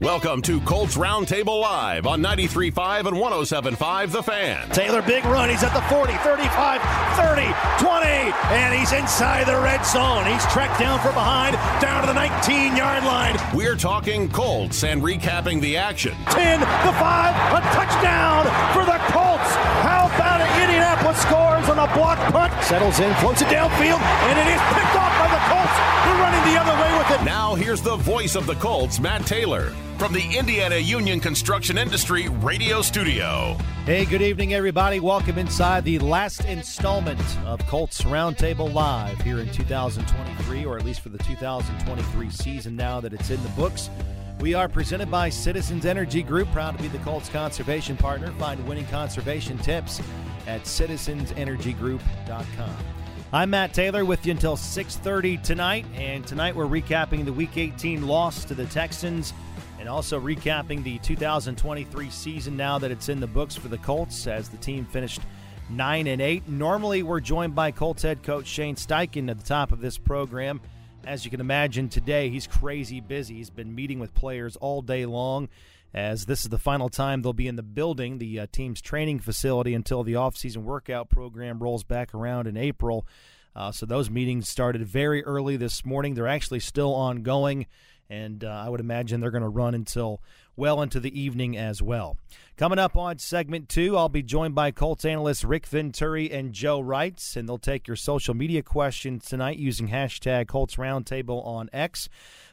Welcome to Colts Roundtable Live on 93.5 and 107.5 The Fan. Taylor, big run. He's at the 40, 35, 30, 20, and he's inside the red zone. He's tracked down from behind, down to the 19 yard line. We're talking Colts and recapping the action. 10, the 5, a touchdown for the Colts. How about it? Indianapolis scores on a block punt. Settles in, floats it downfield, and it is picked off by the Colts. They're running the other way with it. Now here's the voice of the Colts, Matt Taylor from the Indiana Union Construction Industry Radio Studio. Hey, good evening, everybody. Welcome inside the last installment of Colts Roundtable Live here in 2023, or at least for the 2023 season now that it's in the books. We are presented by Citizens Energy Group, proud to be the Colts conservation partner. Find winning conservation tips at citizensenergygroup.com. I'm Matt Taylor with you until 6:30 tonight, and tonight we're recapping the Week 18 loss to the Texans and also recapping the 2023 season now that it's in the books for the Colts as the team finished 9 and 8. Normally we're joined by Colts head coach Shane Steichen at the top of this program. As you can imagine today, he's crazy busy. He's been meeting with players all day long as this is the final time they'll be in the building, the uh, team's training facility until the offseason workout program rolls back around in April. Uh, so those meetings started very early this morning. They're actually still ongoing and uh, I would imagine they're going to run until well into the evening as well. Coming up on segment two, I'll be joined by Colts analysts Rick Venturi and Joe Reitz, and they'll take your social media questions tonight using hashtag Colts Roundtable on X.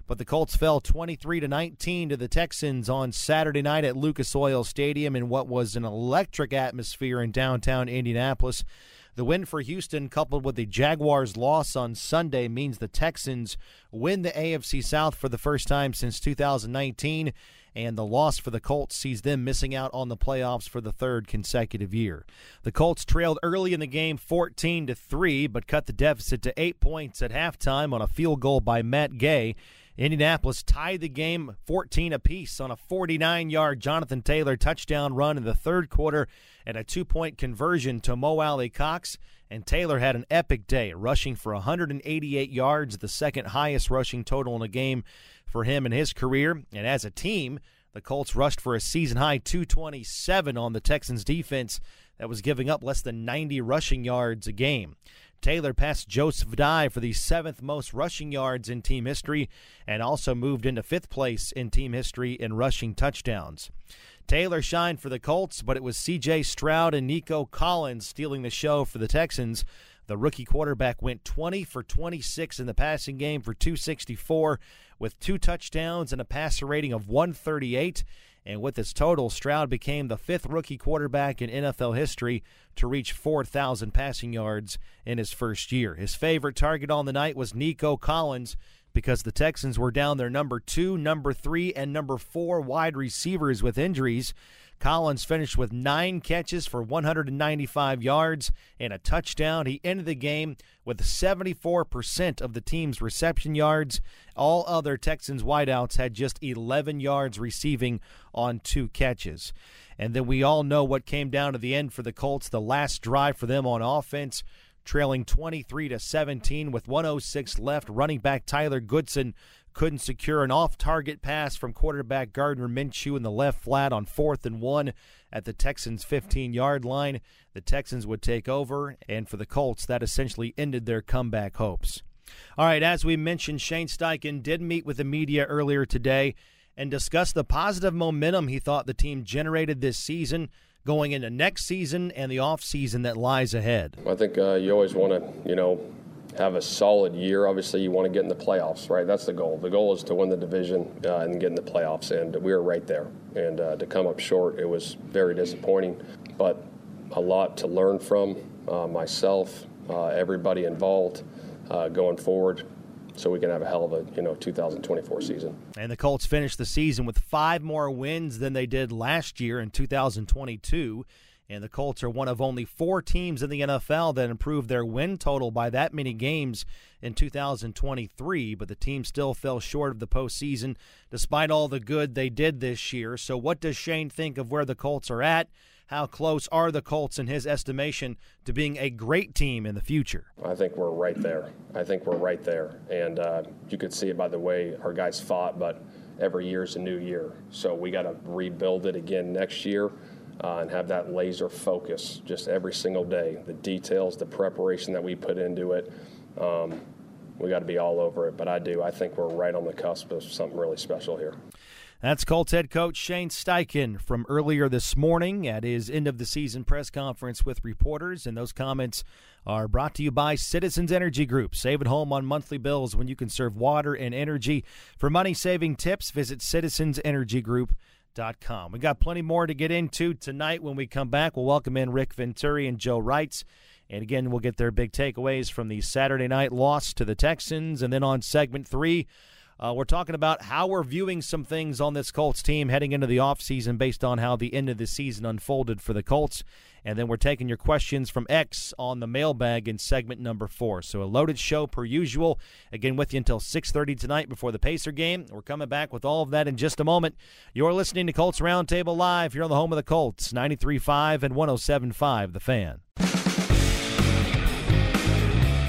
But the Colts fell 23 to 19 to the Texans on Saturday night at Lucas Oil Stadium in what was an electric atmosphere in downtown Indianapolis. The win for Houston, coupled with the Jaguars' loss on Sunday, means the Texans win the AFC South for the first time since 2019, and the loss for the Colts sees them missing out on the playoffs for the third consecutive year. The Colts trailed early in the game 14 to 3, but cut the deficit to 8 points at halftime on a field goal by Matt Gay. Indianapolis tied the game 14 apiece on a 49 yard Jonathan Taylor touchdown run in the third quarter and a two point conversion to Mo Alie-Cox. And Taylor had an epic day, rushing for 188 yards, the second highest rushing total in a game for him in his career. And as a team, the Colts rushed for a season high 227 on the Texans defense that was giving up less than 90 rushing yards a game. Taylor passed Joseph Addai for the seventh most rushing yards in team history and also moved into fifth place in team history in rushing touchdowns. Taylor shined for the Colts, but it was C.J. Stroud and Nico Collins stealing the show for the Texans. The rookie quarterback went 20 for 26 in the passing game for 264 with two touchdowns and a passer rating of 138. And with this total, Stroud became the fifth rookie quarterback in NFL history to reach 4,000 passing yards in his first year. His favorite target on the night was Nico Collins because the Texans were down their number two, number three, and number four wide receivers with injuries. Collins finished with nine catches for 195 yards and a touchdown. He ended the game with 74% of the team's reception yards. All other Texans wideouts had just 11 yards receiving on two catches. And then we all know what came down to the end for the Colts, the last drive for them on offense trailing 23 to 17 with 106 left. Running back Tyler Goodson couldn't secure an off-target pass from quarterback Gardner Minshew in the left flat on fourth and one at the Texans' 15-yard line. The Texans would take over, and for the Colts, that essentially ended their comeback hopes. All right, as we mentioned, Shane Steichen did meet with the media earlier today and discuss the positive momentum he thought the team generated this season going into next season and the offseason that lies ahead? I think uh, you always want to, you know, have a solid year. Obviously, you want to get in the playoffs, right? That's the goal. The goal is to win the division uh, and get in the playoffs, and we were right there. And uh, to come up short, it was very disappointing, but a lot to learn from uh, myself, uh, everybody involved uh, going forward so we can have a hell of a you know 2024 season. And the Colts finished the season with five more wins than they did last year in 2022. And the Colts are one of only four teams in the NFL that improved their win total by that many games in 2023. But the team still fell short of the postseason despite all the good they did this year. So, what does Shane think of where the Colts are at? How close are the Colts, in his estimation, to being a great team in the future? I think we're right there. I think we're right there. And uh, you could see it by the way our guys fought, but every year is a new year. So we got to rebuild it again next year. Uh, and have that laser focus just every single day. The details, the preparation that we put into it, um, we got to be all over it. But I do. I think we're right on the cusp of something really special here. That's Colts head coach Shane Steichen from earlier this morning at his end of the season press conference with reporters. And those comments are brought to you by Citizens Energy Group. Save at home on monthly bills when you can serve water and energy. For money saving tips, visit citizensenergygroup.com. We got plenty more to get into tonight when we come back. We'll welcome in Rick Venturi and Joe Reitz. And again, we'll get their big takeaways from the Saturday night loss to the Texans. And then on segment three, uh, we're talking about how we're viewing some things on this Colts team heading into the offseason based on how the end of the season unfolded for the Colts. And then we're taking your questions from X on the mailbag in segment number four. So a loaded show per usual. Again, with you until 6.30 tonight before the Pacer game. We're coming back with all of that in just a moment. You're listening to Colts Roundtable Live here on the home of the Colts, 93.5 and 107.5 The Fan.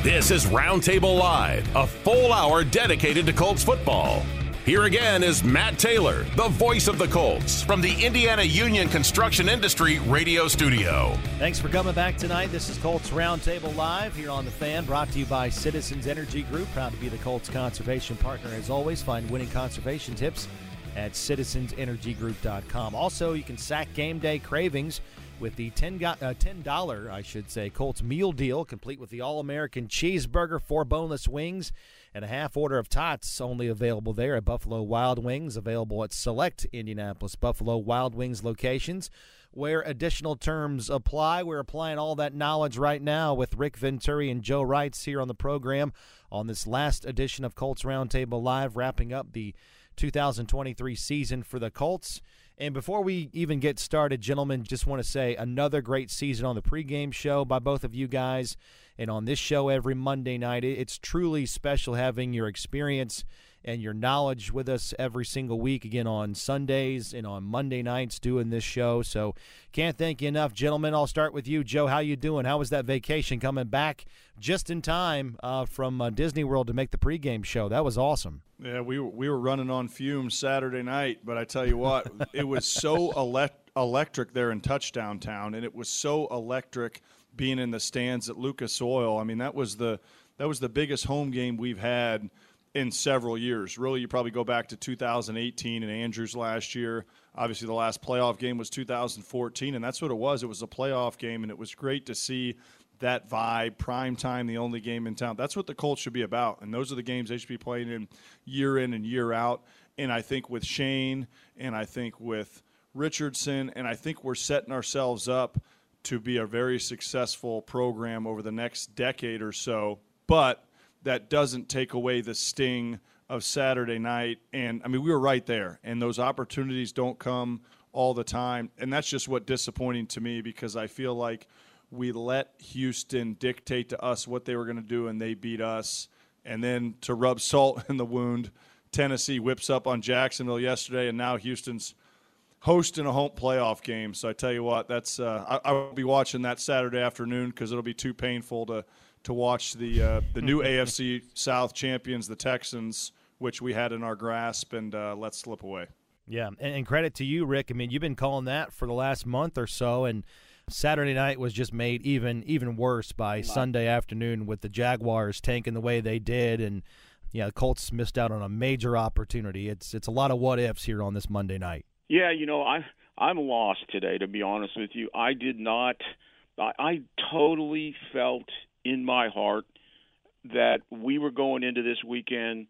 This is Roundtable Live, a full hour dedicated to Colts football. Here again is Matt Taylor, the voice of the Colts, from the Indiana Union Construction Industry radio studio. Thanks for coming back tonight. This is Colts Roundtable Live here on The Fan, brought to you by Citizens Energy Group. Proud to be the Colts conservation partner as always. Find winning conservation tips at citizensenergygroup.com. Also, you can sack game day cravings with the $10, uh, I should say, Colts meal deal, complete with the All American cheeseburger, four boneless wings, and a half order of tots, only available there at Buffalo Wild Wings, available at select Indianapolis Buffalo Wild Wings locations. Where additional terms apply, we're applying all that knowledge right now with Rick Venturi and Joe Reitz here on the program on this last edition of Colts Roundtable Live, wrapping up the 2023 season for the Colts. And before we even get started, gentlemen, just want to say another great season on the pregame show by both of you guys. And on this show every Monday night, it's truly special having your experience and your knowledge with us every single week again on Sundays and on Monday nights doing this show. So can't thank you enough, gentlemen. I'll start with you, Joe. How you doing? How was that vacation coming back just in time uh, from uh, Disney World to make the pregame show? That was awesome. Yeah, we were, we were running on fumes Saturday night, but I tell you what, it was so elect- electric there in Touchdown Town, and it was so electric being in the stands at Lucas Oil. I mean, that was the that was the biggest home game we've had in several years. Really, you probably go back to 2018 and Andrews last year. Obviously, the last playoff game was 2014, and that's what it was. It was a playoff game, and it was great to see that vibe. Prime time, the only game in town. That's what the Colts should be about, and those are the games they should be playing in year in and year out. And I think with Shane, and I think with Richardson, and I think we're setting ourselves up to be a very successful program over the next decade or so. But that doesn't take away the sting of Saturday night. And I mean, we were right there, and those opportunities don't come all the time. And that's just what disappointing to me because I feel like we let Houston dictate to us what they were going to do, and they beat us. And then to rub salt in the wound, Tennessee whips up on Jacksonville yesterday, and now Houston's hosting a home playoff game. So I tell you what, that's uh, I, I will be watching that Saturday afternoon because it'll be too painful to to watch the uh, the new AFC South champions, the Texans, which we had in our grasp, and uh, let slip away. Yeah, and, and, credit to you, Rick. I mean, you've been calling that for the last month or so, and Saturday night was just made even even worse by Sunday afternoon with the Jaguars tanking the way they did, and yeah, the Colts missed out on a major opportunity. It's it's a lot of what ifs here on this Monday night. Yeah, you know, I I'm lost today. To be honest with you, I did not. I, I totally felt in my heart that we were going into this weekend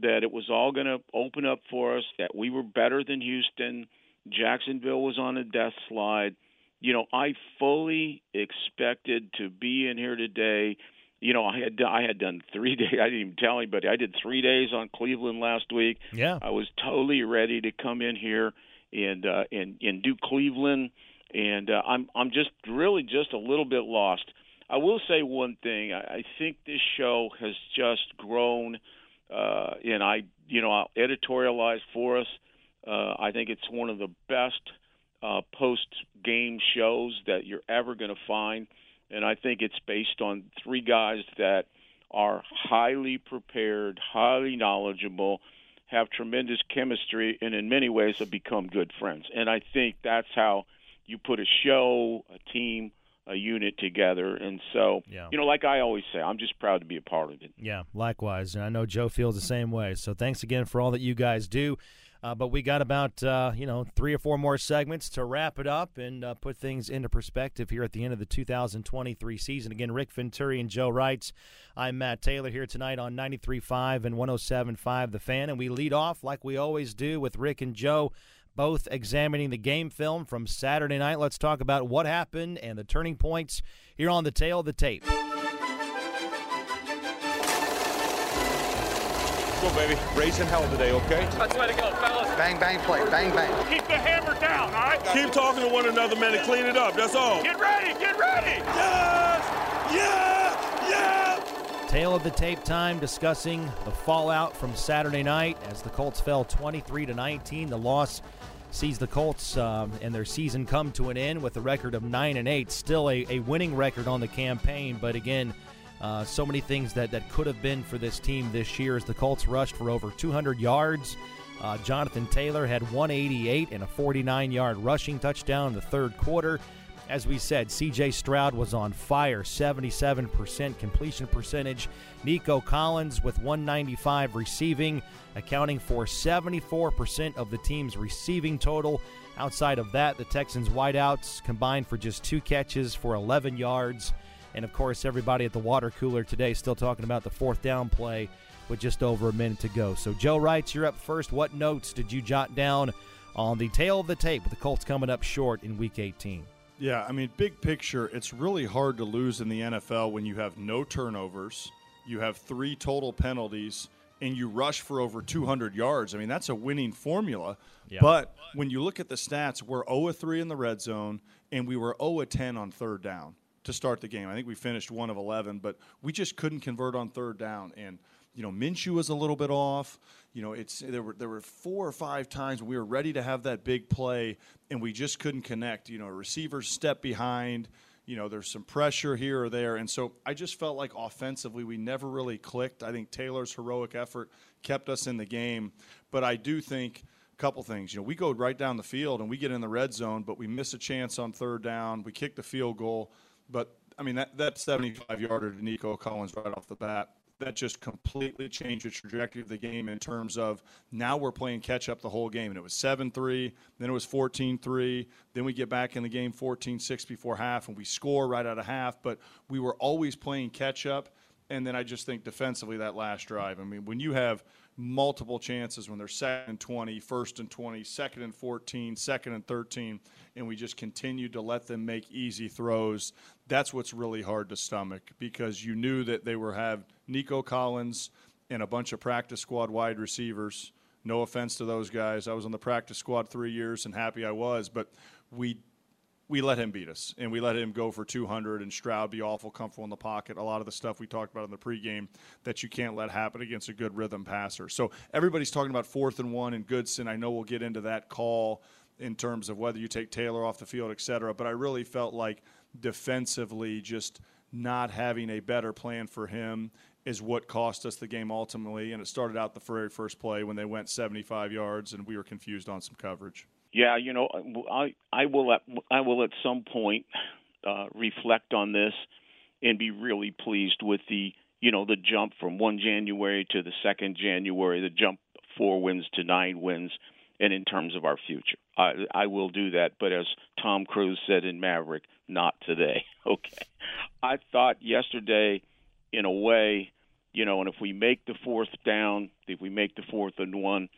that it was all going to open up for us, that we were better than Houston. Jacksonville was on a death slide. You know, I fully expected to be in here today. You know, I had I had done three days. I didn't even tell anybody. I did three days on Cleveland last week. Yeah, I was totally ready to come in here and uh, and and do Cleveland. And uh, I'm I'm just really just a little bit lost. I will say one thing. I, I think this show has just grown, uh, and I, you know, I'll editorialize for us. Uh, I think it's one of the best uh, post-game shows that you're ever going to find, and I think it's based on three guys that are highly prepared, highly knowledgeable, have tremendous chemistry, and in many ways have become good friends. And I think that's how you put a show, a team, a unit together. And so, yeah. you know, like I always say, I'm just proud to be a part of it. Yeah, likewise. And I know Joe feels the same way. So thanks again for all that you guys do. Uh, but we got about uh, you know three or four more segments to wrap it up and uh, put things into perspective here at the end of the 2023 season. Again, Rick Venturi and Joe Reitz. I'm Matt Taylor here tonight on 93.5 and 107.5 The Fan, and we lead off like we always do with Rick and Joe both examining the game film from Saturday night. Let's talk about what happened and the turning points here on the tail of the tape. Go, baby. Raising hell today, okay? That's the way to go, fellas. Bang, bang, play. Bang, bang. Keep the hammer down, all right? Keep talking to one another, man, and clean it up. That's all. Get ready. Get ready. Yes! Yeah! Yeah! Tail of the tape time discussing the fallout from Saturday night as the Colts fell 23 to 19. The loss sees the Colts um, and their season come to an end with a record of 9 and 8. Still a, a winning record on the campaign, but again, uh, so many things that, that could have been for this team this year as the Colts rushed for over 200 yards. Uh, Jonathan Taylor had 188 and a 49 yard rushing touchdown in the third quarter. As we said, CJ Stroud was on fire, 77% completion percentage. Nico Collins with 195 receiving, accounting for 74% of the team's receiving total. Outside of that, the Texans' wideouts combined for just two catches for 11 yards. And of course, everybody at the water cooler today still talking about the fourth down play with just over a minute to go. So, Joe Reitz, you're up first. What notes did you jot down on the tail of the tape with the Colts coming up short in Week 18? Yeah, I mean, big picture, it's really hard to lose in the NFL when you have no turnovers, you have three total penalties, and you rush for over 200 yards. I mean, that's a winning formula. Yeah. But when you look at the stats, we're 0 3 in the red zone, and we were 0 10 on third down to start the game. I think we finished one of 11, but we just couldn't convert on third down. And you know, Minshew was a little bit off. You know, it's there were there were four or five times we were ready to have that big play, and we just couldn't connect. You know, receivers step behind. You know, there's some pressure here or there, and so I just felt like offensively we never really clicked. I think Taylor's heroic effort kept us in the game, but I do think a couple things. You know, we go right down the field and we get in the red zone, but we miss a chance on third down. We kick the field goal but I mean that that 75 yarder to Nico Collins right off the bat that just completely changed the trajectory of the game in terms of now we're playing catch up the whole game. And it was 7 3, then it was 14 3. Then we get back in the game 14 6 before half, and we score right out of half. But we were always playing catch up. And then I just think defensively, that last drive. I mean, when you have multiple chances when they're second and 20, first and 20, second and 14, second and 13, and we just continued to let them make easy throws. That's what's really hard to stomach because you knew that they were have Nico Collins and a bunch of practice squad wide receivers. No offense to those guys. I was on the practice squad three years and happy I was, but we we let him beat us, and we let him go for 200, and Stroud be awful comfortable in the pocket. A lot of the stuff we talked about in the pregame that you can't let happen against a good rhythm passer. So everybody's talking about fourth and one and Goodson. I know we'll get into that call in terms of whether you take Taylor off the field, et cetera. But I really felt like defensively, just not having a better plan for him is what cost us the game ultimately. And it started out the very first play when they went 75 yards, and we were confused on some coverage. Yeah, you know, I I will at I will at some point uh, reflect on this and be really pleased with the you know the jump from one January to the second January, the jump four wins to nine wins, and in terms of our future, I I will do that. But as Tom Cruise said in Maverick, not today. Okay, I thought yesterday, in a way, you know, and if we make the fourth down, if we make the fourth and one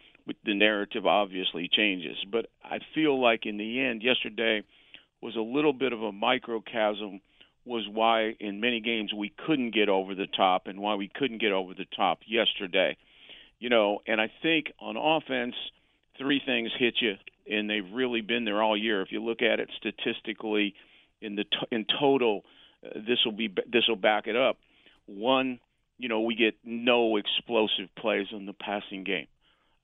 the narrative obviously changes. But I feel like in the end, yesterday was a little bit of a microcosm, was why in many games we couldn't get over the top and why we couldn't get over the top yesterday. You know, and I think on offense, three things hit you, and they've really been there all year. If you look at it statistically, in the t- in total, uh, this will be this will back it up. One, you know, we get no explosive plays in the passing game.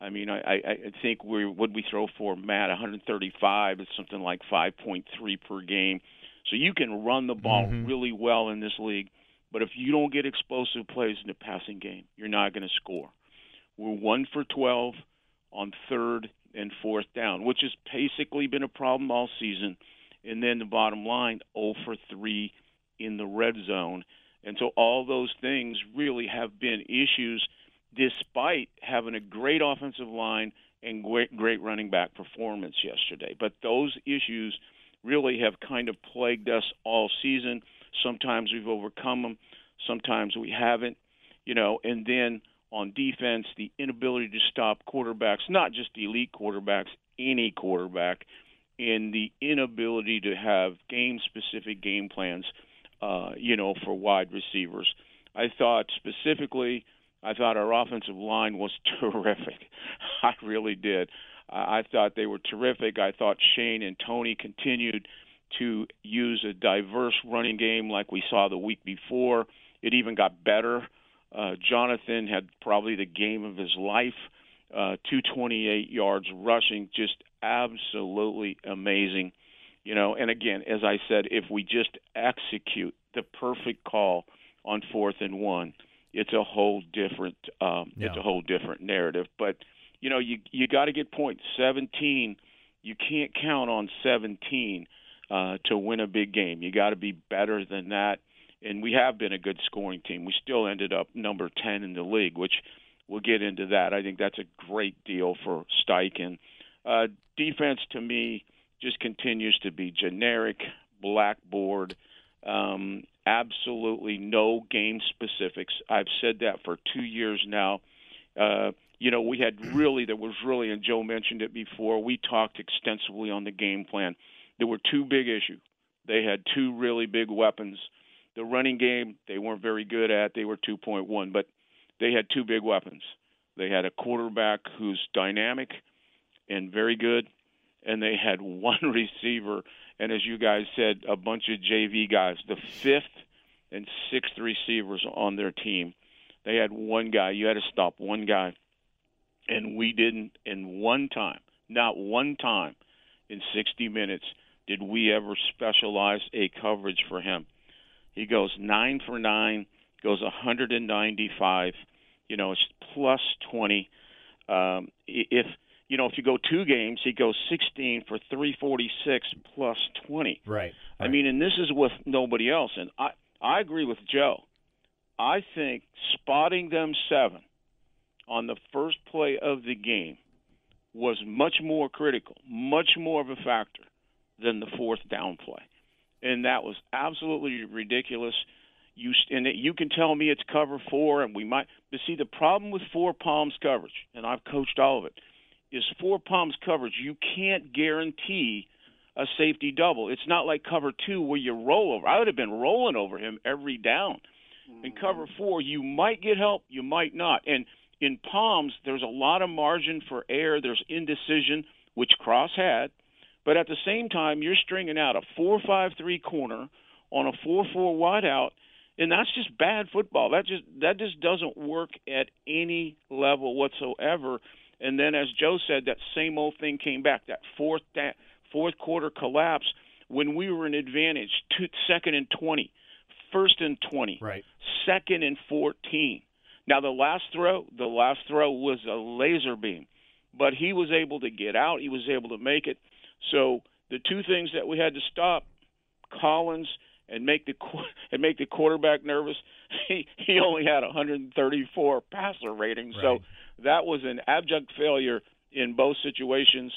I mean, I, I think we what we throw for Matt 135 is something like 5.3 per game. So you can run the ball mm-hmm. really well in this league, but if you don't get explosive plays in the passing game, you're not going to score. we're one for 12 on third and fourth down, which has basically been a problem all season. And then the bottom line, 0 for 3 in the red zone. And so all those things really have been issues despite having a great offensive line and great, great running back performance yesterday. But those issues really have kind of plagued us all season. Sometimes we've overcome them, sometimes we haven't, you know, and then on defense, the inability to stop quarterbacks, not just elite quarterbacks, any quarterback, and the inability to have game specific game plans, uh, you know, for wide receivers. I thought specifically, I thought our offensive line was terrific. I really did. I thought they were terrific. I thought Shane and Tony continued to use a diverse running game like we saw the week before. It even got better. Uh, Jonathan had probably the game of his life. Uh, 228 yards rushing, just absolutely amazing. You know, and again, as I said, if we just execute the perfect call on fourth and one, it's a whole different um, yeah. it's a whole different narrative. But you know, you you got to get points. 17, you can't count on 17 uh, to win a big game. You got to be better than that. And we have been a good scoring team. We still ended up number 10 in the league, which we'll get into that. I think that's a great deal for Steichen. Uh, defense, to me, just continues to be generic, blackboard. Um, absolutely no game specifics. I've said that for two years now. Uh, you know, we had really, there was really, and Joe mentioned it before, we talked extensively on the game plan. There were two big issues. They had two really big weapons. The running game, they weren't very good at. They were 2.1, but they had two big weapons. They had a quarterback who's dynamic and very good, and they had one receiver and as you guys said, a bunch of JV guys, the fifth and sixth receivers on their team. They had one guy. You had to stop one guy, and we didn't. In one time, not one time, in 60 minutes, did we ever specialize a coverage for him. He goes nine for nine, goes 195. You know, it's plus 20. Um, if you know, if you go two games, he goes 16 for 346 plus 20. Right. right. I mean, and this is with nobody else. And I, I agree with Joe. I think spotting them seven on the first play of the game was much more critical, much more of a factor than the fourth down play. And that was absolutely ridiculous. You and it, you can tell me it's cover four, and we might. But see, the problem with four palms coverage, and I've coached all of it is four palms coverage. You can't guarantee a safety double. It's not like cover two where you roll over. I would have been rolling over him every down. In mm-hmm. cover four, you might get help, you might not. And in palms, there's a lot of margin for error. There's indecision, which Cross had. But at the same time, you're stringing out a four-five-three corner on a four-four wideout, and that's just bad football. That just that just doesn't work at any level whatsoever. And then, as Joe said, that same old thing came back. That fourth that fourth quarter collapse when we were in advantage, two, second and twenty, first and twenty, right. second and fourteen. Now the last throw, the last throw was a laser beam, but he was able to get out. He was able to make it. So the two things that we had to stop, Collins and make the and make the quarterback nervous. He he only had 134 passer rating, right. so that was an abject failure in both situations.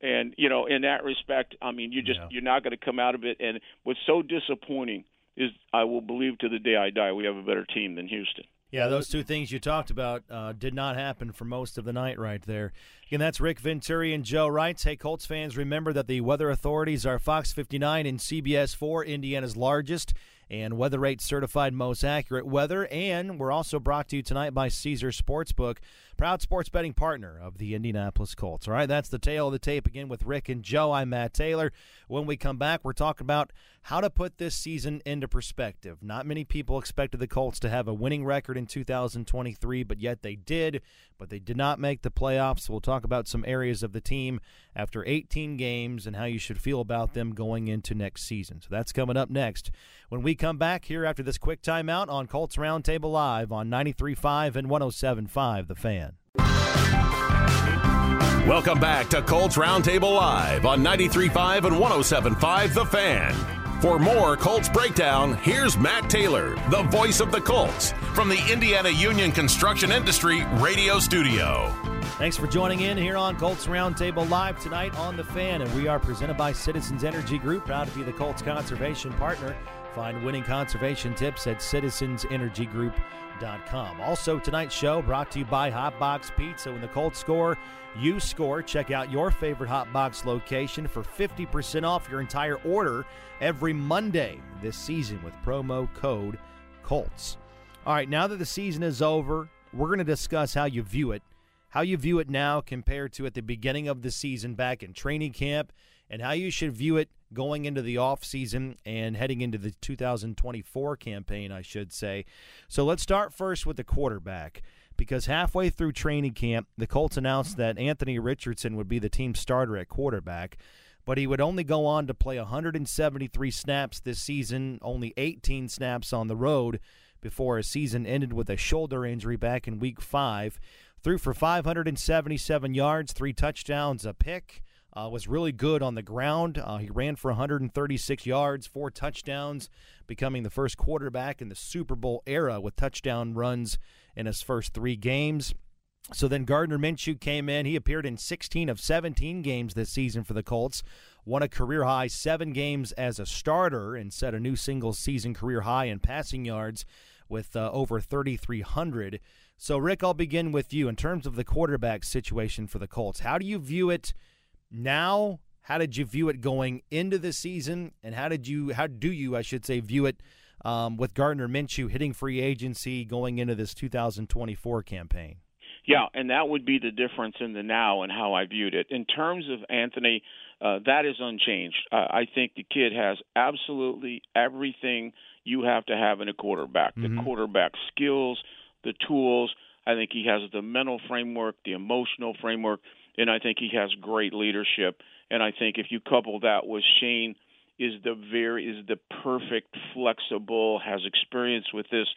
And you know, in that respect, I mean, you just yeah. you're not going to come out of it. And what's so disappointing is, I will believe to the day I die, we have a better team than Houston. Yeah, those two things you talked about uh, did not happen for most of the night right there. Again, that's Rick Venturi and Joe Reitz. Hey, Colts fans, remember that the weather authorities are Fox 59 and CBS 4, Indiana's largest and Weather Rate certified most accurate weather. And we're also brought to you tonight by Caesar Sportsbook, proud sports betting partner of the Indianapolis Colts. All right, that's the tail of the tape again with Rick and Joe. I'm Matt Taylor. When we come back, we're talking about how to put this season into perspective. Not many people expected the Colts to have a winning record in 2023, but yet they did, but they did not make the playoffs. We'll talk about some areas of the team after 18 games and how you should feel about them going into next season. So that's coming up next when we come back here after this quick timeout on Colts Roundtable Live on 93.5 and 107.5 The Fan. Welcome back to Colts Roundtable Live on 93.5 and 107.5 The Fan. For more Colts breakdown, here's Matt Taylor, the voice of the Colts, from the Indiana Union Construction Industry radio studio. Thanks for joining in here on Colts Roundtable Live tonight on The Fan, and we are presented by Citizens Energy Group, proud to be the Colts conservation partner. Find winning conservation tips at citizensenergygroup.com. Also, tonight's show brought to you by Hotbox Pizza. When the Colts score, you score. Check out your favorite Hotbox location for 50% off your entire order every Monday this season with promo code COLTS. All right, now that the season is over, we're going to discuss how you view it how you view it now compared to at the beginning of the season back in training camp, and how you should view it going into the off season and heading into the 2024 campaign, I should say. So let's start first with the quarterback. Because halfway through training camp, the Colts announced that Anthony Richardson would be the team starter at quarterback, but he would only go on to play 173 snaps this season, only 18 snaps on the road, before his season ended with a shoulder injury back in week five. Threw for 577 yards, three touchdowns, a pick. Uh, was really good on the ground. Uh, he ran for 136 yards, four touchdowns, becoming the first quarterback in the Super Bowl era with touchdown runs in his first three games. So then Gardner Minshew came in. He appeared in 16 of 17 games this season for the Colts, won a career high seven games as a starter, and set a new single season career high in passing yards with uh, over 3,300. So, Rick, I'll begin with you in terms of the quarterback situation for the Colts. How do you view it now? How did you view it going into the season, and how did you, how do you, I should say, view it um, with Gardner Minshew hitting free agency going into this 2024 campaign? Yeah, and that would be the difference in the now and how I viewed it. In terms of Anthony, uh, that is unchanged. Uh, I think the kid has absolutely everything you have to have in a quarterback mm-hmm. the quarterback skills, the tools. I think he has the mental framework, the emotional framework, and I think he has great leadership. And I think if you couple that with Shane is the very is the perfect flexible has experience with this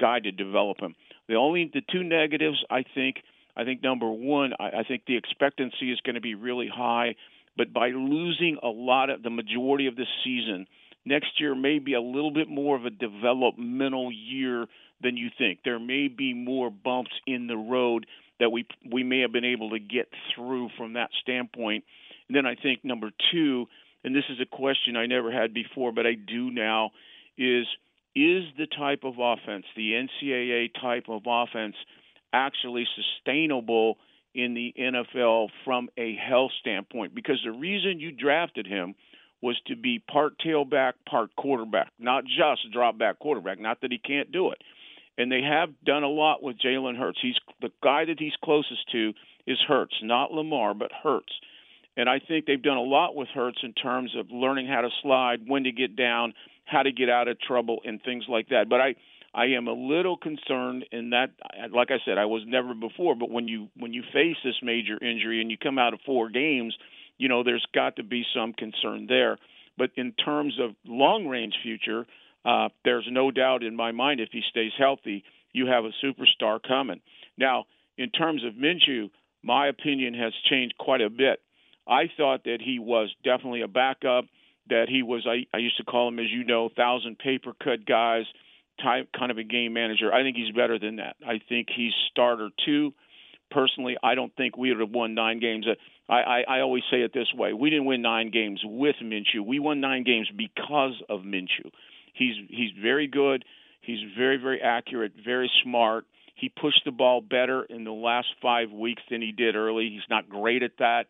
guy to develop him. The only the two negatives I think I think number one I, I think the expectancy is going to be really high, but by losing a lot of the majority of the season, next year may be a little bit more of a developmental year than you think. There may be more bumps in the road that we we may have been able to get through from that standpoint. And then I think number two, and this is a question I never had before, but I do now, is is the type of offense, the NCAA type of offense, actually sustainable in the NFL from a health standpoint? Because the reason you drafted him was to be part tailback, part quarterback, not just drop back quarterback. Not that he can't do it, and they have done a lot with Jalen Hurts. He's the guy that he's closest to is Hurts, not Lamar, but Hurts. And I think they've done a lot with Hurts in terms of learning how to slide, when to get down, how to get out of trouble, and things like that. But I, I am a little concerned in that, like I said, I was never before. But when you when you face this major injury and you come out of four games, you know there's got to be some concern there. But in terms of long range future, uh, there's no doubt in my mind if he stays healthy, you have a superstar coming. Now, in terms of Minshew, my opinion has changed quite a bit. I thought that he was definitely a backup. That he was, I, I used to call him, as you know, thousand paper cut guys, type kind of a game manager. I think he's better than that. I think he's starter two. Personally, I don't think we would have won nine games. I, I, I always say it this way: we didn't win nine games with Minshew. We won nine games because of Minshew. He's he's very good. He's very very accurate, very smart. He pushed the ball better in the last five weeks than he did early. He's not great at that.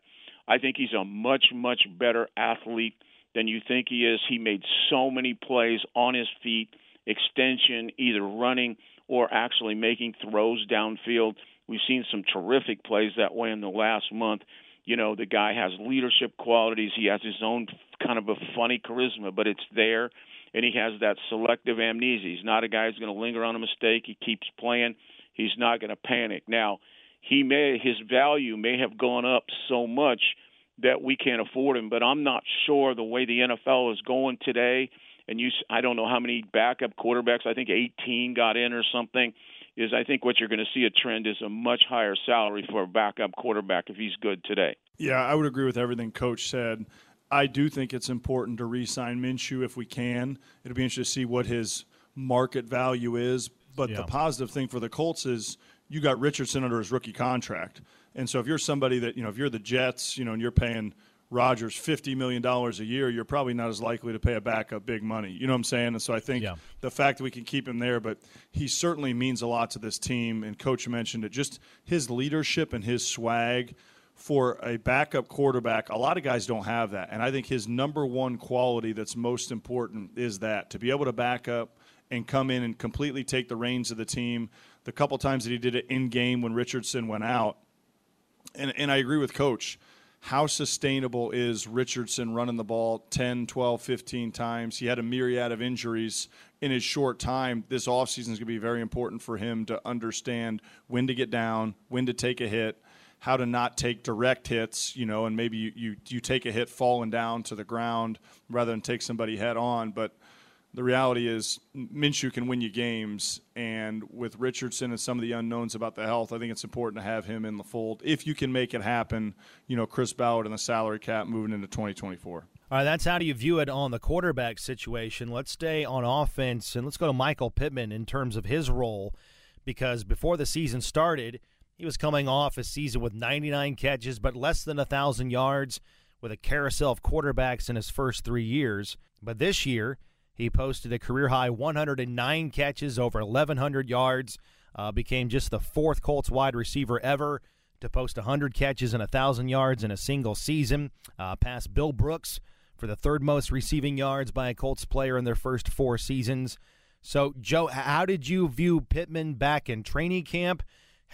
I think he's a much much better athlete than you think he is. He made so many plays on his feet, extension, either running or actually making throws downfield. We've seen some terrific plays that way in the last month. You know, the guy has leadership qualities. He has his own kind of a funny charisma, but it's there and he has that selective amnesia. He's not a guy who's going to linger on a mistake. He keeps playing. He's not going to panic. Now, he may his value may have gone up so much that we can't afford him, but I'm not sure the way the NFL is going today. And you, I don't know how many backup quarterbacks. I think 18 got in or something. is I think what you're going to see a trend is a much higher salary for a backup quarterback if he's good today. Yeah, I would agree with everything Coach said. I do think it's important to re-sign Minshew if we can. It'll be interesting to see what his market value is. But yeah. the positive thing for the Colts is you got Richardson under his rookie contract, and so if you're somebody that you know, if you're the Jets, you know, and you're paying Rodgers fifty million dollars a year, you're probably not as likely to pay a backup big money. You know what I'm saying? And so I think yeah. the fact that we can keep him there, but he certainly means a lot to this team. And Coach mentioned it, just his leadership and his swag for a backup quarterback, a lot of guys don't have that. And I think his number one quality that's most important is that to be able to back up and come in and completely take the reins of the team. The couple times that he did it in game when Richardson went out. And, and I agree with Coach. How sustainable is Richardson running the ball 10, 12, 15 times? He had a myriad of injuries in his short time. This offseason is going to be very important for him to understand when to get down, when to take a hit, how to not take direct hits, you know, and maybe you, you, you take a hit falling down to the ground rather than take somebody head on. But the reality is Minshew can win you games, and with Richardson and some of the unknowns about the health, I think it's important to have him in the fold if you can make it happen. You know, Chris Ballard and the salary cap moving into 2024. All right, that's how do you view it on the quarterback situation. Let's stay on offense and let's go to Michael Pittman in terms of his role, because before the season started, he was coming off a season with 99 catches but less than a thousand yards, with a carousel of quarterbacks in his first three years. But this year he posted a career high 109 catches, over 1,100 yards, uh, became just the fourth Colts wide receiver ever to post 100 catches and 1,000 yards in a single season, uh, passed Bill Brooks for the third most receiving yards by a Colts player in their first four seasons. So, Joe, how did you view Pittman back in training camp?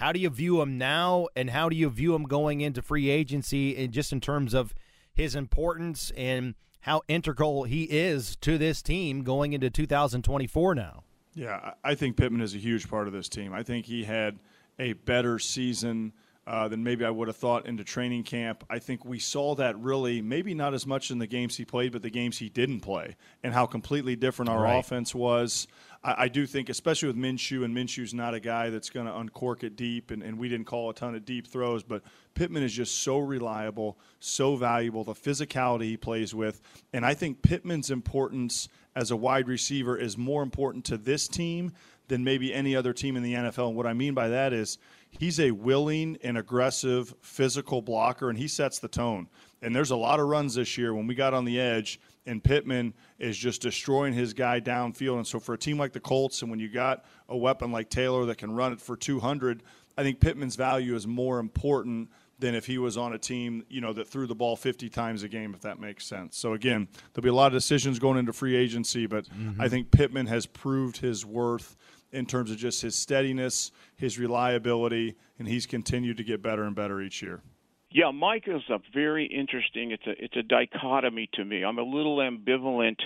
How do you view him now, and how do you view him going into free agency, and just in terms of his importance and how integral he is to this team going into 2024 now. Yeah, I think Pittman is a huge part of this team. I think he had a better season uh, than maybe I would have thought into training camp. I think we saw that really, maybe not as much in the games he played, but the games he didn't play, and how completely different our right. offense was. I, I, do think, especially with Minshew, and Minshew's not a guy that's going to uncork it deep, and, and we didn't call a ton of deep throws, but Pittman is just so reliable, so valuable, the physicality he plays with. And I think Pittman's importance as a wide receiver is more important to this team than maybe any other team in the NFL. And what I mean by that is he's a willing and aggressive physical blocker, and he sets the tone. And there's a lot of runs this year when we got on the edge and Pittman is just destroying his guy downfield. And so for a team like the Colts, and when you got a weapon like Taylor that can run it for 200, I think Pittman's value is more important than if he was on a team, you know, that threw the ball 50 times a game, if that makes sense. So again, there'll be a lot of decisions going into free agency, but mm-hmm. I think Pittman has proved his worth in terms of just his steadiness, his reliability, and he's continued to get better and better each year. Yeah, Mike is a very interesting. It's a it's a dichotomy to me. I'm a little ambivalent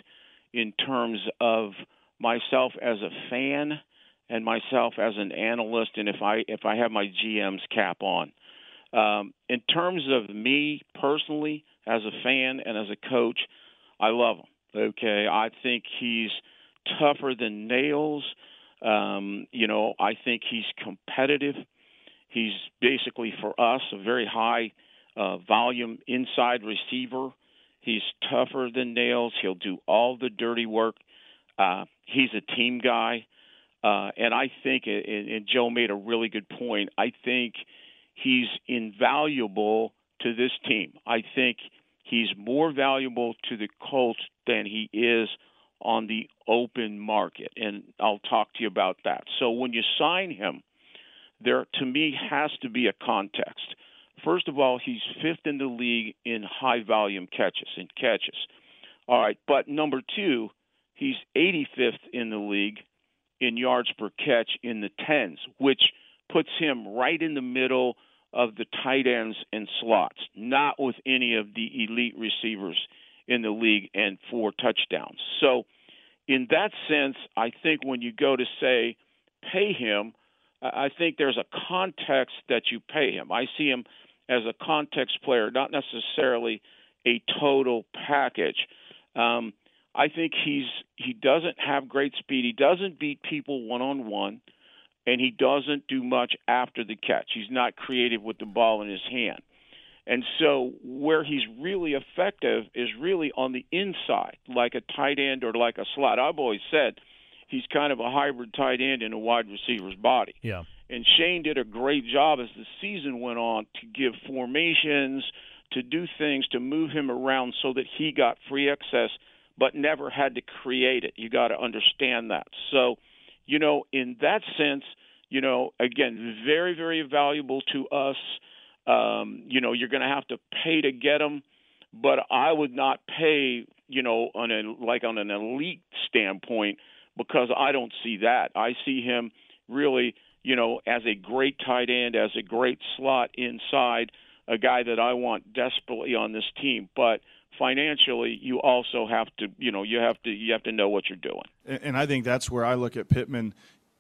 in terms of myself as a fan and myself as an analyst, and if I if I have my GM's cap on. Um, in terms of me personally, as a fan and as a coach, I love him. Okay, I think he's tougher than nails. Um, you know, I think he's competitive. He's basically for us a very high uh, volume inside receiver. He's tougher than nails. He'll do all the dirty work. Uh, he's a team guy. Uh, and I think, and, Joe made a really good point, I think he's invaluable to this team. I think he's more valuable to the Colts than he is on the open market. And I'll talk to you about that. So when you sign him, there to me has to be a context. First of all, he's fifth in the league in high volume catches and catches. All right, but number two, he's 85th in the league in yards per catch in the tens, which puts him right in the middle of the tight ends and slots, not with any of the elite receivers in the league and four touchdowns. So, in that sense, I think when you go to say pay him, I think there's a context that you pay him. I see him as a context player, not necessarily a total package. Um, I think he's he doesn't have great speed. He doesn't beat people one on one. and he doesn't do much after the catch. He's not creative with the ball in his hand. And so where he's really effective is really on the inside, like a tight end or like a slot. I've always said he's kind of a hybrid tight end in a wide receiver's body. Yeah. And Shane did a great job as the season went on to give formations, to do things, to move him around so that he got free access, but never had to create it. You got to understand that. So, you know, in that sense, you know, again, very, very valuable to us um, you know, you're going to have to pay to get them, but I would not pay, you know, on a like on an elite standpoint because I don't see that. I see him really, you know, as a great tight end, as a great slot inside, a guy that I want desperately on this team, but financially you also have to you know you have to you have to know what you're doing and i think that's where i look at pittman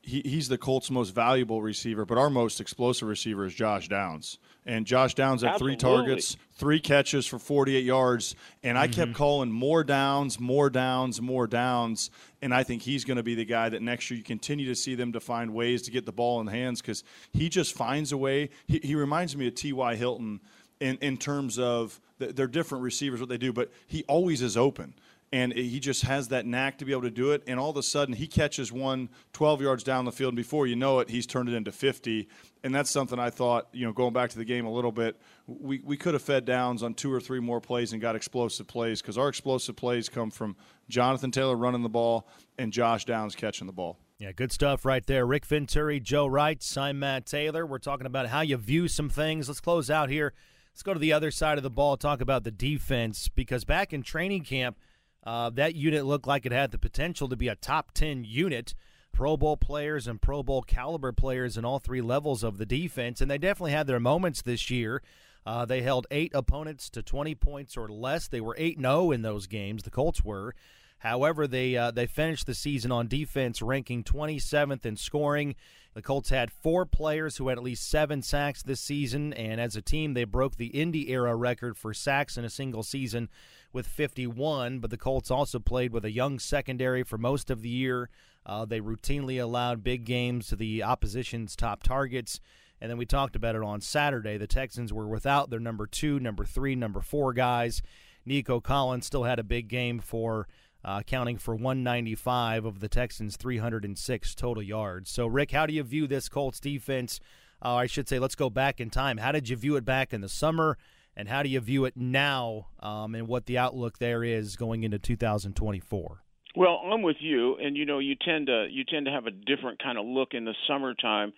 he, he's the Colts' most valuable receiver, but our most explosive receiver is Josh Downs. And Josh Downs had Absolutely. three targets, three catches for 48 yards. And I mm-hmm. kept calling more downs, more downs, more downs. And I think he's going to be the guy that next year you continue to see them to find ways to get the ball in hands because he just finds a way. He, he reminds me of T.Y. Hilton in, in terms of they're different receivers, what they do, but he always is open and he just has that knack to be able to do it. And all of a sudden, he catches one 12 yards down the field, and before you know it, he's turned it into 50. And that's something I thought, you know, going back to the game a little bit, we, we could have fed downs on two or three more plays and got explosive plays because our explosive plays come from Jonathan Taylor running the ball and Josh Downs catching the ball. Yeah, good stuff right there. Rick Venturi, Joe Reitz, I'm Matt Taylor. We're talking about how you view some things. Let's close out here. Let's go to the other side of the ball, talk about the defense, because back in training camp – uh, that unit looked like it had the potential to be a top 10 unit. Pro Bowl players and Pro Bowl caliber players in all three levels of the defense, and they definitely had their moments this year. Uh, they held eight opponents to 20 points or less. They were 8 0 in those games, the Colts were. However, they uh, they finished the season on defense ranking 27th in scoring. The Colts had four players who had at least seven sacks this season, and as a team, they broke the Indy era record for sacks in a single season with 51, but the Colts also played with a young secondary for most of the year. Uh, they routinely allowed big games to the opposition's top targets. And then we talked about it on Saturday. The Texans were without their number two, number three, number four guys. Nico Collins still had a big game for uh, accounting for 195 of the Texans' 306 total yards. So, Rick, how do you view this Colts defense? Uh, I should say, let's go back in time. How did you view it back in the summer? and how do you view it now um, and what the outlook there is going into 2024? Well, I'm with you, and you know you tend to you tend to have a different kind of look in the summertime,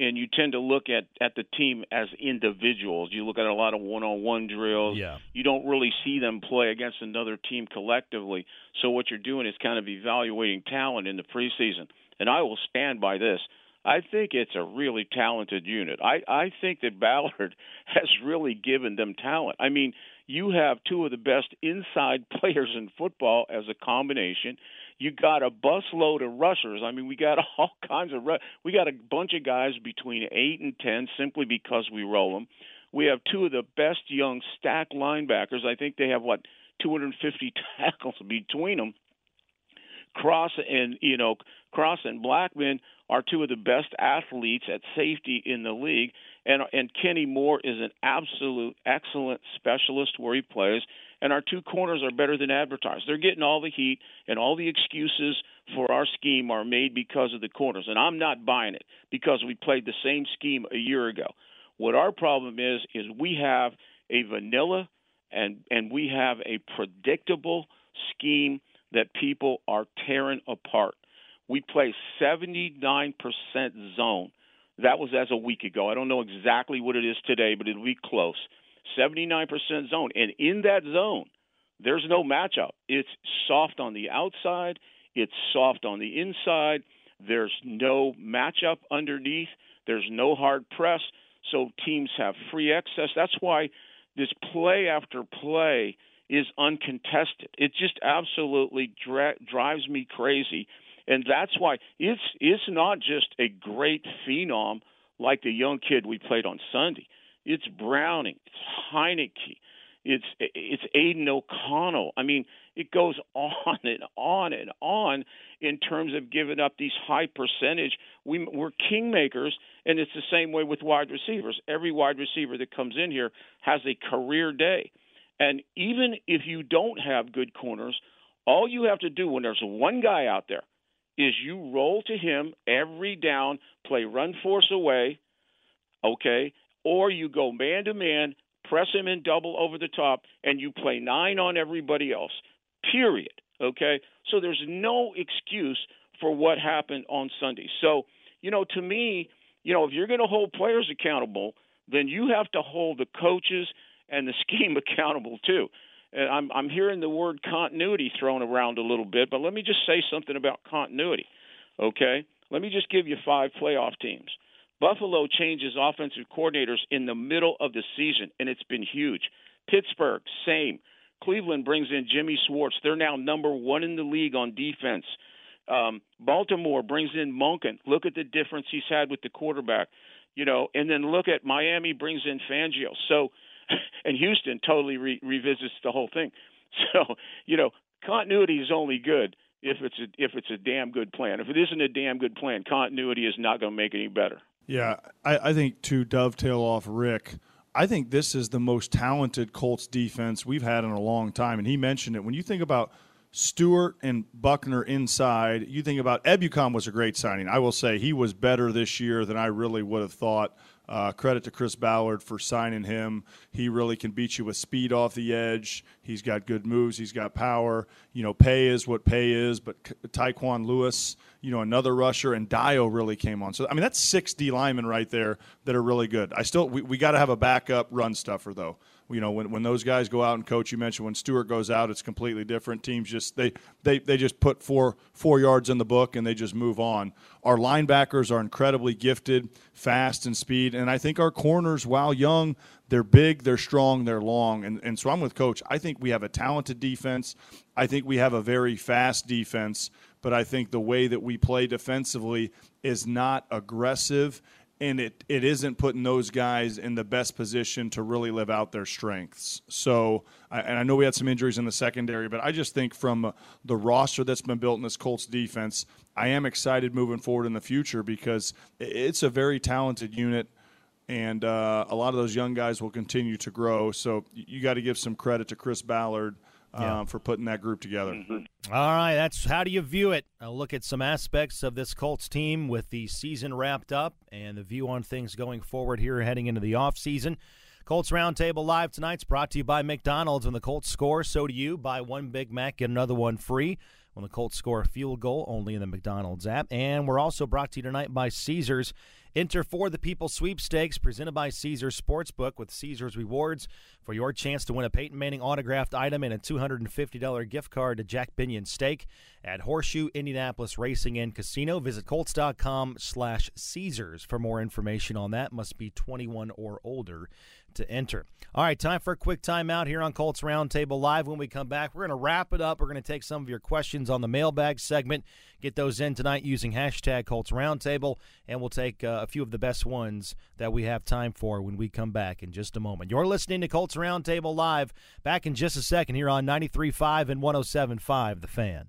and you tend to look at at the team as individuals. You look at a lot of one-on-one drills. Yeah. You don't really see them play against another team collectively. So what you're doing is kind of evaluating talent in the preseason. And I will stand by this. I think it's a really talented unit. I, I think that Ballard has really given them talent. I mean, you have two of the best inside players in football as a combination. You got a busload of rushers. I mean, we got all kinds of. We got a bunch of guys between eight and ten simply because we roll them. We have two of the best young stack linebackers. I think they have what 250 tackles between them. Cross and you know Cross and Blackmon are two of the best athletes at safety in the league, and and Kenny Moore is an absolute excellent specialist where he plays. And our two corners are better than advertised. They're getting all the heat, and all the excuses for our scheme are made because of the corners. And I'm not buying it because we played the same scheme a year ago. What our problem is is we have a vanilla and and we have a predictable scheme that people are tearing apart. We play 79% zone. That was as a week ago. I don't know exactly what it is today, but it'll be close. 79% zone. And in that zone, there's no matchup. It's soft on the outside, it's soft on the inside. There's no matchup underneath, there's no hard press. So teams have free access. That's why this play after play is uncontested. It just absolutely dra- drives me crazy and that's why it's it's not just a great phenom like the young kid we played on Sunday. It's Browning, it's Heinicke, It's it's Aidan O'Connell. I mean, it goes on and on and on in terms of giving up these high percentage. We, we're kingmakers, and it's the same way with wide receivers. Every wide receiver that comes in here has a career day, and even if you don't have good corners, all you have to do when there's one guy out there is you roll to him every down, play run force away, okay, or you go man to man, press him in double over the top, and you play nine on everybody else. Period. Okay? So there's no excuse for what happened on Sunday. So, you know, to me, you know, if you're going to hold players accountable, then you have to hold the coaches and the scheme accountable too. And I'm I'm hearing the word continuity thrown around a little bit, but let me just say something about continuity. Okay? Let me just give you five playoff teams. Buffalo changes offensive coordinators in the middle of the season, and it's been huge. Pittsburgh, same. Cleveland brings in Jimmy Schwartz. They're now number one in the league on defense. Um, Baltimore brings in Monken. Look at the difference he's had with the quarterback, you know. And then look at Miami brings in Fangio. So, and Houston totally re- revisits the whole thing. So, you know, continuity is only good if it's a, if it's a damn good plan. If it isn't a damn good plan, continuity is not going to make any better. Yeah, I, I think to dovetail off Rick, I think this is the most talented Colts defense we've had in a long time. And he mentioned it. When you think about Stewart and Buckner inside, you think about Ebukam was a great signing. I will say he was better this year than I really would have thought. Uh, credit to Chris Ballard for signing him. He really can beat you with speed off the edge. He's got good moves. He's got power. You know, pay is what pay is, but Tyquan Lewis, you know, another rusher, and Dayo really came on. So, I mean, that's six D linemen right there that are really good. I still, we, we got to have a backup run stuffer, though you know when, when those guys go out and coach you mentioned when Stewart goes out it's completely different. Teams just they, they they just put four four yards in the book and they just move on. Our linebackers are incredibly gifted fast and speed. And I think our corners while young they're big they're strong they're long. And, and so I'm with coach. I think we have a talented defense. I think we have a very fast defense. But I think the way that we play defensively is not aggressive and it, it isn't putting those guys in the best position to really live out their strengths. So, and I know we had some injuries in the secondary, but I just think from the roster that's been built in this Colts defense, I am excited moving forward in the future because it's a very talented unit, and uh, a lot of those young guys will continue to grow. So, you got to give some credit to Chris Ballard yeah. um, for putting that group together. Mm-hmm. All right, that's how do you view it? I'll look at some aspects of this Colts team with the season wrapped up and the view on things going forward here heading into the offseason. Colts Roundtable Live tonight's brought to you by McDonald's. When the Colts score, so do you. Buy one Big Mac, get another one free. When the Colts score a field goal, only in the McDonald's app. And we're also brought to you tonight by Caesars. Enter for the People Sweepstakes presented by Caesars Sportsbook with Caesars Rewards for your chance to win a Peyton Manning autographed item and a $250 gift card to Jack Binion Steak at Horseshoe Indianapolis Racing and Casino. Visit Colts.com slash Caesars for more information on that. Must be 21 or older to enter. All right, time for a quick timeout here on Colts Roundtable Live. When we come back, we're going to wrap it up. We're going to take some of your questions on the mailbag segment, get those in tonight using hashtag Colts Roundtable, and we'll take uh, a few of the best ones that we have time for when we come back in just a moment. You're listening to Colts Roundtable Live. Back in just a second here on 93.5 and 107.5 The Fan.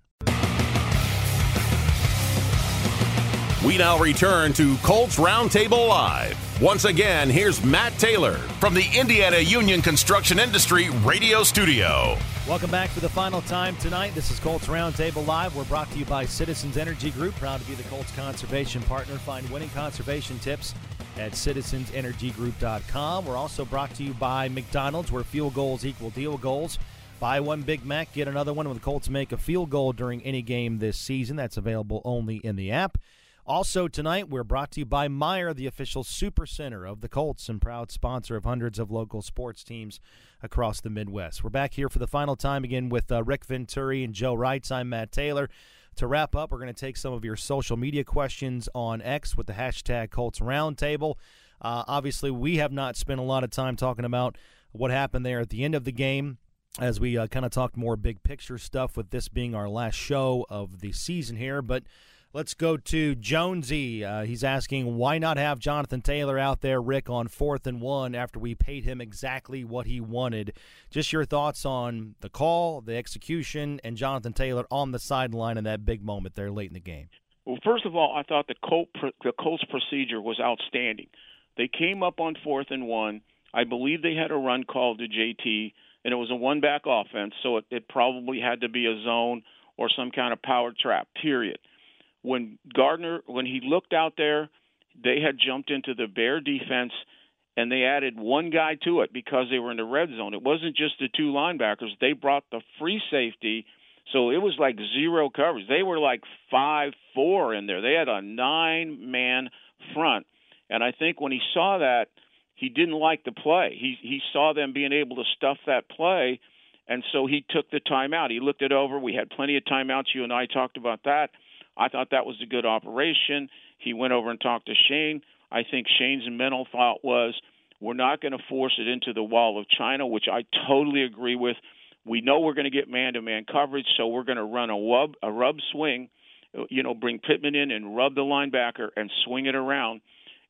We now return to Colts Roundtable Live. Once again, here's Matt Taylor from the Indiana Union Construction Industry Radio Studio. Welcome back for the final time tonight. This is Colts Roundtable Live. We're brought to you by Citizens Energy Group, proud to be the Colts conservation partner. Find winning conservation tips at citizensenergygroup.com. We're also brought to you by McDonald's, where fuel goals equal deal goals. Buy one Big Mac, get another one when the Colts make a field goal during any game this season. That's available only in the app. Also, tonight, we're brought to you by Meijer, the official super center of the Colts and proud sponsor of hundreds of local sports teams across the Midwest. We're back here for the final time again with uh, Rick Venturi and Joe Reitz. I'm Matt Taylor. To wrap up, we're going to take some of your social media questions on X with the hashtag Colts Roundtable. Uh, obviously, we have not spent a lot of time talking about what happened there at the end of the game as we uh, kind of talked more big picture stuff with this being our last show of the season here. But Let's go to Jonesy. Uh, he's asking why not have Jonathan Taylor out there, Rick, on fourth and one after we paid him exactly what he wanted. Just your thoughts on the call, the execution, and Jonathan Taylor on the sideline in that big moment there late in the game. Well, first of all, I thought the Colt the Colts procedure was outstanding. They came up on fourth and one. I believe they had a run called to JT, and it was a one back offense, so it, it probably had to be a zone or some kind of power trap. Period when Gardner when he looked out there, they had jumped into the Bear defense and they added one guy to it because they were in the red zone. It wasn't just the two linebackers; they brought the free safety. So it was like zero coverage. They were like five four in there. They had a nine man front, and I think when he saw that, he didn't like the play. He he saw them being able to stuff that play, and so he took the timeout. He looked it over. We had plenty of timeouts. You and I talked about that I thought that was a good operation. He went over and talked to Shane. I think Shane's mental thought was, we're not going to force it into the wall of China, which I totally agree with. We know we're going to get man-to-man coverage, so we're going to run a rub, a rub swing, you know, bring Pittman in and rub the linebacker and swing it around.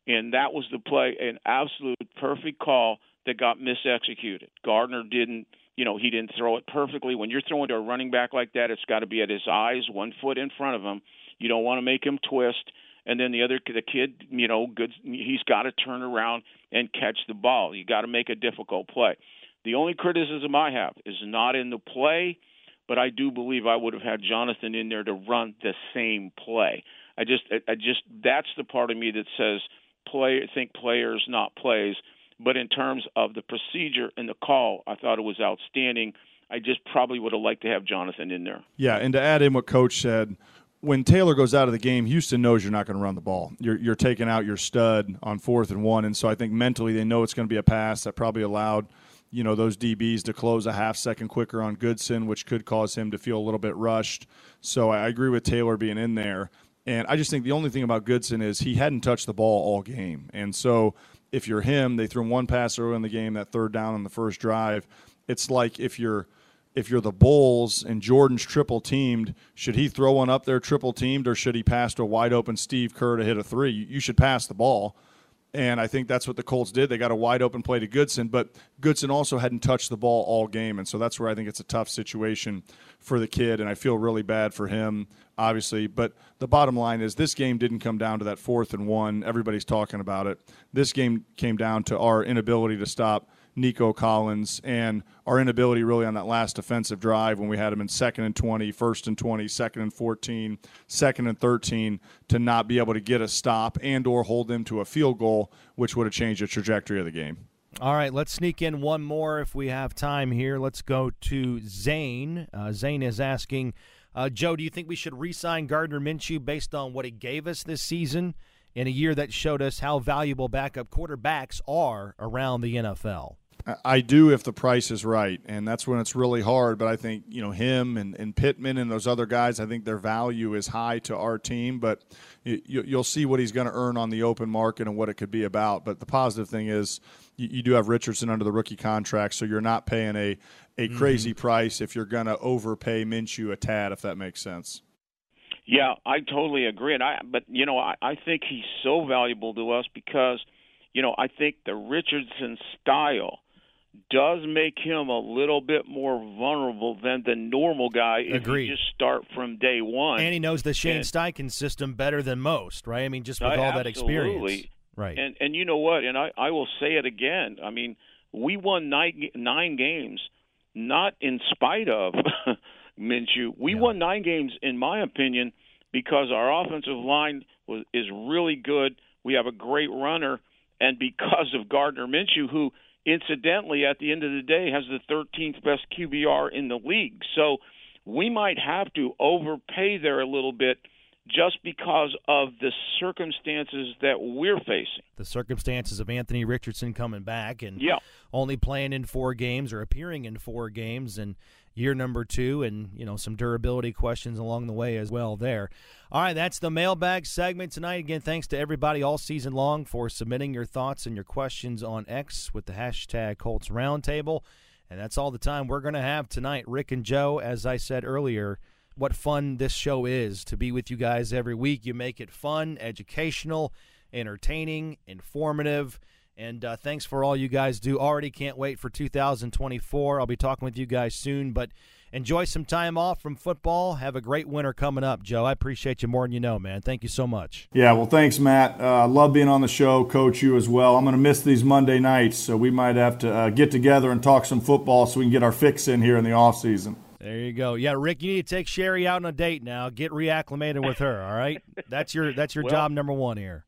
And that was the play, an absolute perfect call that got misexecuted. Gardner didn't – you know, he didn't throw it perfectly. When you're throwing to a running back like that, it's got to be at his eyes, one foot in front of him. You don't want to make him twist. And then the other, the kid, you know, good. He's got to turn around and catch the ball. You got to make a difficult play. The only criticism I have is not in the play, but I do believe I would have had Jonathan in there to run the same play. I just, I just, that's the part of me that says play, think players, not plays. But in terms of the procedure and the call, I thought it was outstanding. I just probably would have liked to have Jonathan in there. Yeah, and to add in what Coach said, when Taylor goes out of the game, Houston knows you're not going to run the ball. You're, you're taking out your stud on fourth and one, and so I think mentally they know it's going to be a pass that probably allowed you know those DBs to close a half second quicker on Goodson, which could cause him to feel a little bit rushed. So I agree with Taylor being in there. And I just think the only thing about Goodson is he hadn't touched the ball all game. And so if you're him, they threw one pass early in the game, that third down on the first drive. It's like if you're if you're the Bulls and Jordan's triple teamed, should he throw one up there triple teamed or should he pass to a wide open Steve Kerr to hit a three? You should pass the ball. And I think that's what the Colts did. They got a wide open play to Goodson, but Goodson also hadn't touched the ball all game. And so that's where I think it's a tough situation for the kid. And I feel really bad for him, obviously. But the bottom line is this game didn't come down to that fourth and one. Everybody's talking about it. This game came down to our inability to stop Nico Collins and our inability really on that last defensive drive when we had him in second and 20, first and 20, second and 14, second and 13 to not be able to get a stop and or hold them to a field goal, which would have changed the trajectory of the game. All right, let's sneak in one more if we have time here. Let's go to Zane. Uh, Zane is asking, uh, Joe, do you think we should re-sign Gardner Minshew based on what he gave us this season in a year that showed us how valuable backup quarterbacks are around the NFL? I do if the price is right, and that's when it's really hard. But I think you know him and, and Pittman and those other guys. I think their value is high to our team, but you, will see what he's going to earn on the open market and what it could be about. But the positive thing is you, you do have Richardson under the rookie contract, so you're not paying a a mm-hmm. crazy price if you're going to overpay Minshew a tad, if that makes sense. Yeah, I totally agree, and I but you know I, I think he's so valuable to us because you know I think the Richardson style does make him a little bit more vulnerable than the normal guy if Agreed. you just start from day one. And he knows the Shane and, Steichen system better than most, right? I mean, just with all that experience. Right. And and you know what? And I, I will say it again. I mean, we won nine, nine games not in spite of Minshew. We yeah. won nine games, in my opinion, because our offensive line was is really good. We have a great runner, and because of Gardner Minshew, who – incidentally, at the end of the day, has the 13th best QBR in the league. So we might have to overpay there a little bit just because of the circumstances that we're facing. The circumstances of Anthony Richardson coming back and yeah. only playing in four games or appearing in four games and year number two and you know some durability questions along the way as well there all right that's the mailbag segment tonight again thanks to everybody all season long for submitting your thoughts and your questions on x with the hashtag colts roundtable and that's all the time we're going to have tonight rick and joe as i said earlier what fun this show is to be with you guys every week. You make it fun, educational, entertaining, informative. And uh, thanks for all you guys do. Already can't wait for 2024. I'll be talking with you guys soon, but enjoy some time off from football. Have a great winter coming up, Joe. I appreciate you more than you know, man. Thank you so much. Yeah, well, thanks, Matt. I uh, love being on the show. Coach, you as well. I'm going to miss these Monday nights, so we might have to uh, get together and talk some football so we can get our fix in here in the off season. There you go. Yeah, Rick, you need to take Sherry out on a date now. Get reacclimated with her. All right, that's your that's your well, job number one here.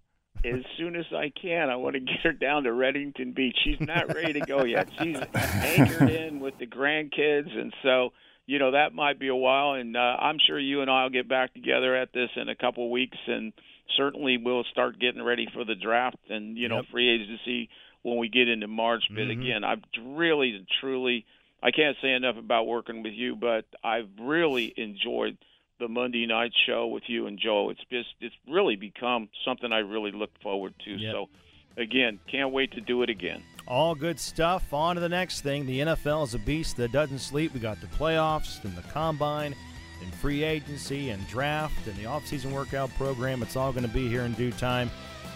As soon as I can, I want to get her down to Redington Beach. She's not ready to go yet. She's anchored in with the grandkids, and so you know that might be a while. And uh, I'm sure you and I will get back together at this in a couple of weeks, and certainly we'll start getting ready for the draft and you know yep. free agency when we get into March. But mm-hmm. again, I've really truly I can't say enough about working with you, but I've really enjoyed the Monday night show with you and Joe. It's just it's really become something I really look forward to. Yep. So again, can't wait to do it again. All good stuff. On to the next thing. The NFL is a beast that doesn't sleep. We got the playoffs and the combine and free agency and draft and the offseason workout program. It's all going to be here in due time.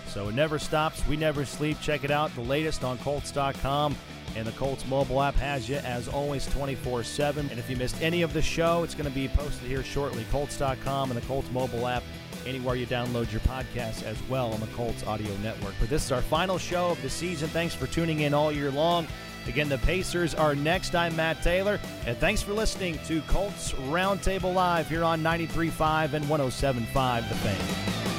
So it never stops. We never sleep. Check it out. The latest on Colts.com. And the Colts mobile app has you, as always, 24 7. And if you missed any of the show, it's going to be posted here shortly. Colts.com and the Colts mobile app, anywhere you download your podcasts as well on the Colts audio network. But this is our final show of the season. Thanks for tuning in all year long. Again, the Pacers are next. I'm Matt Taylor, and thanks for listening to Colts Roundtable Live here on 93.5 and 107.5 The Fan.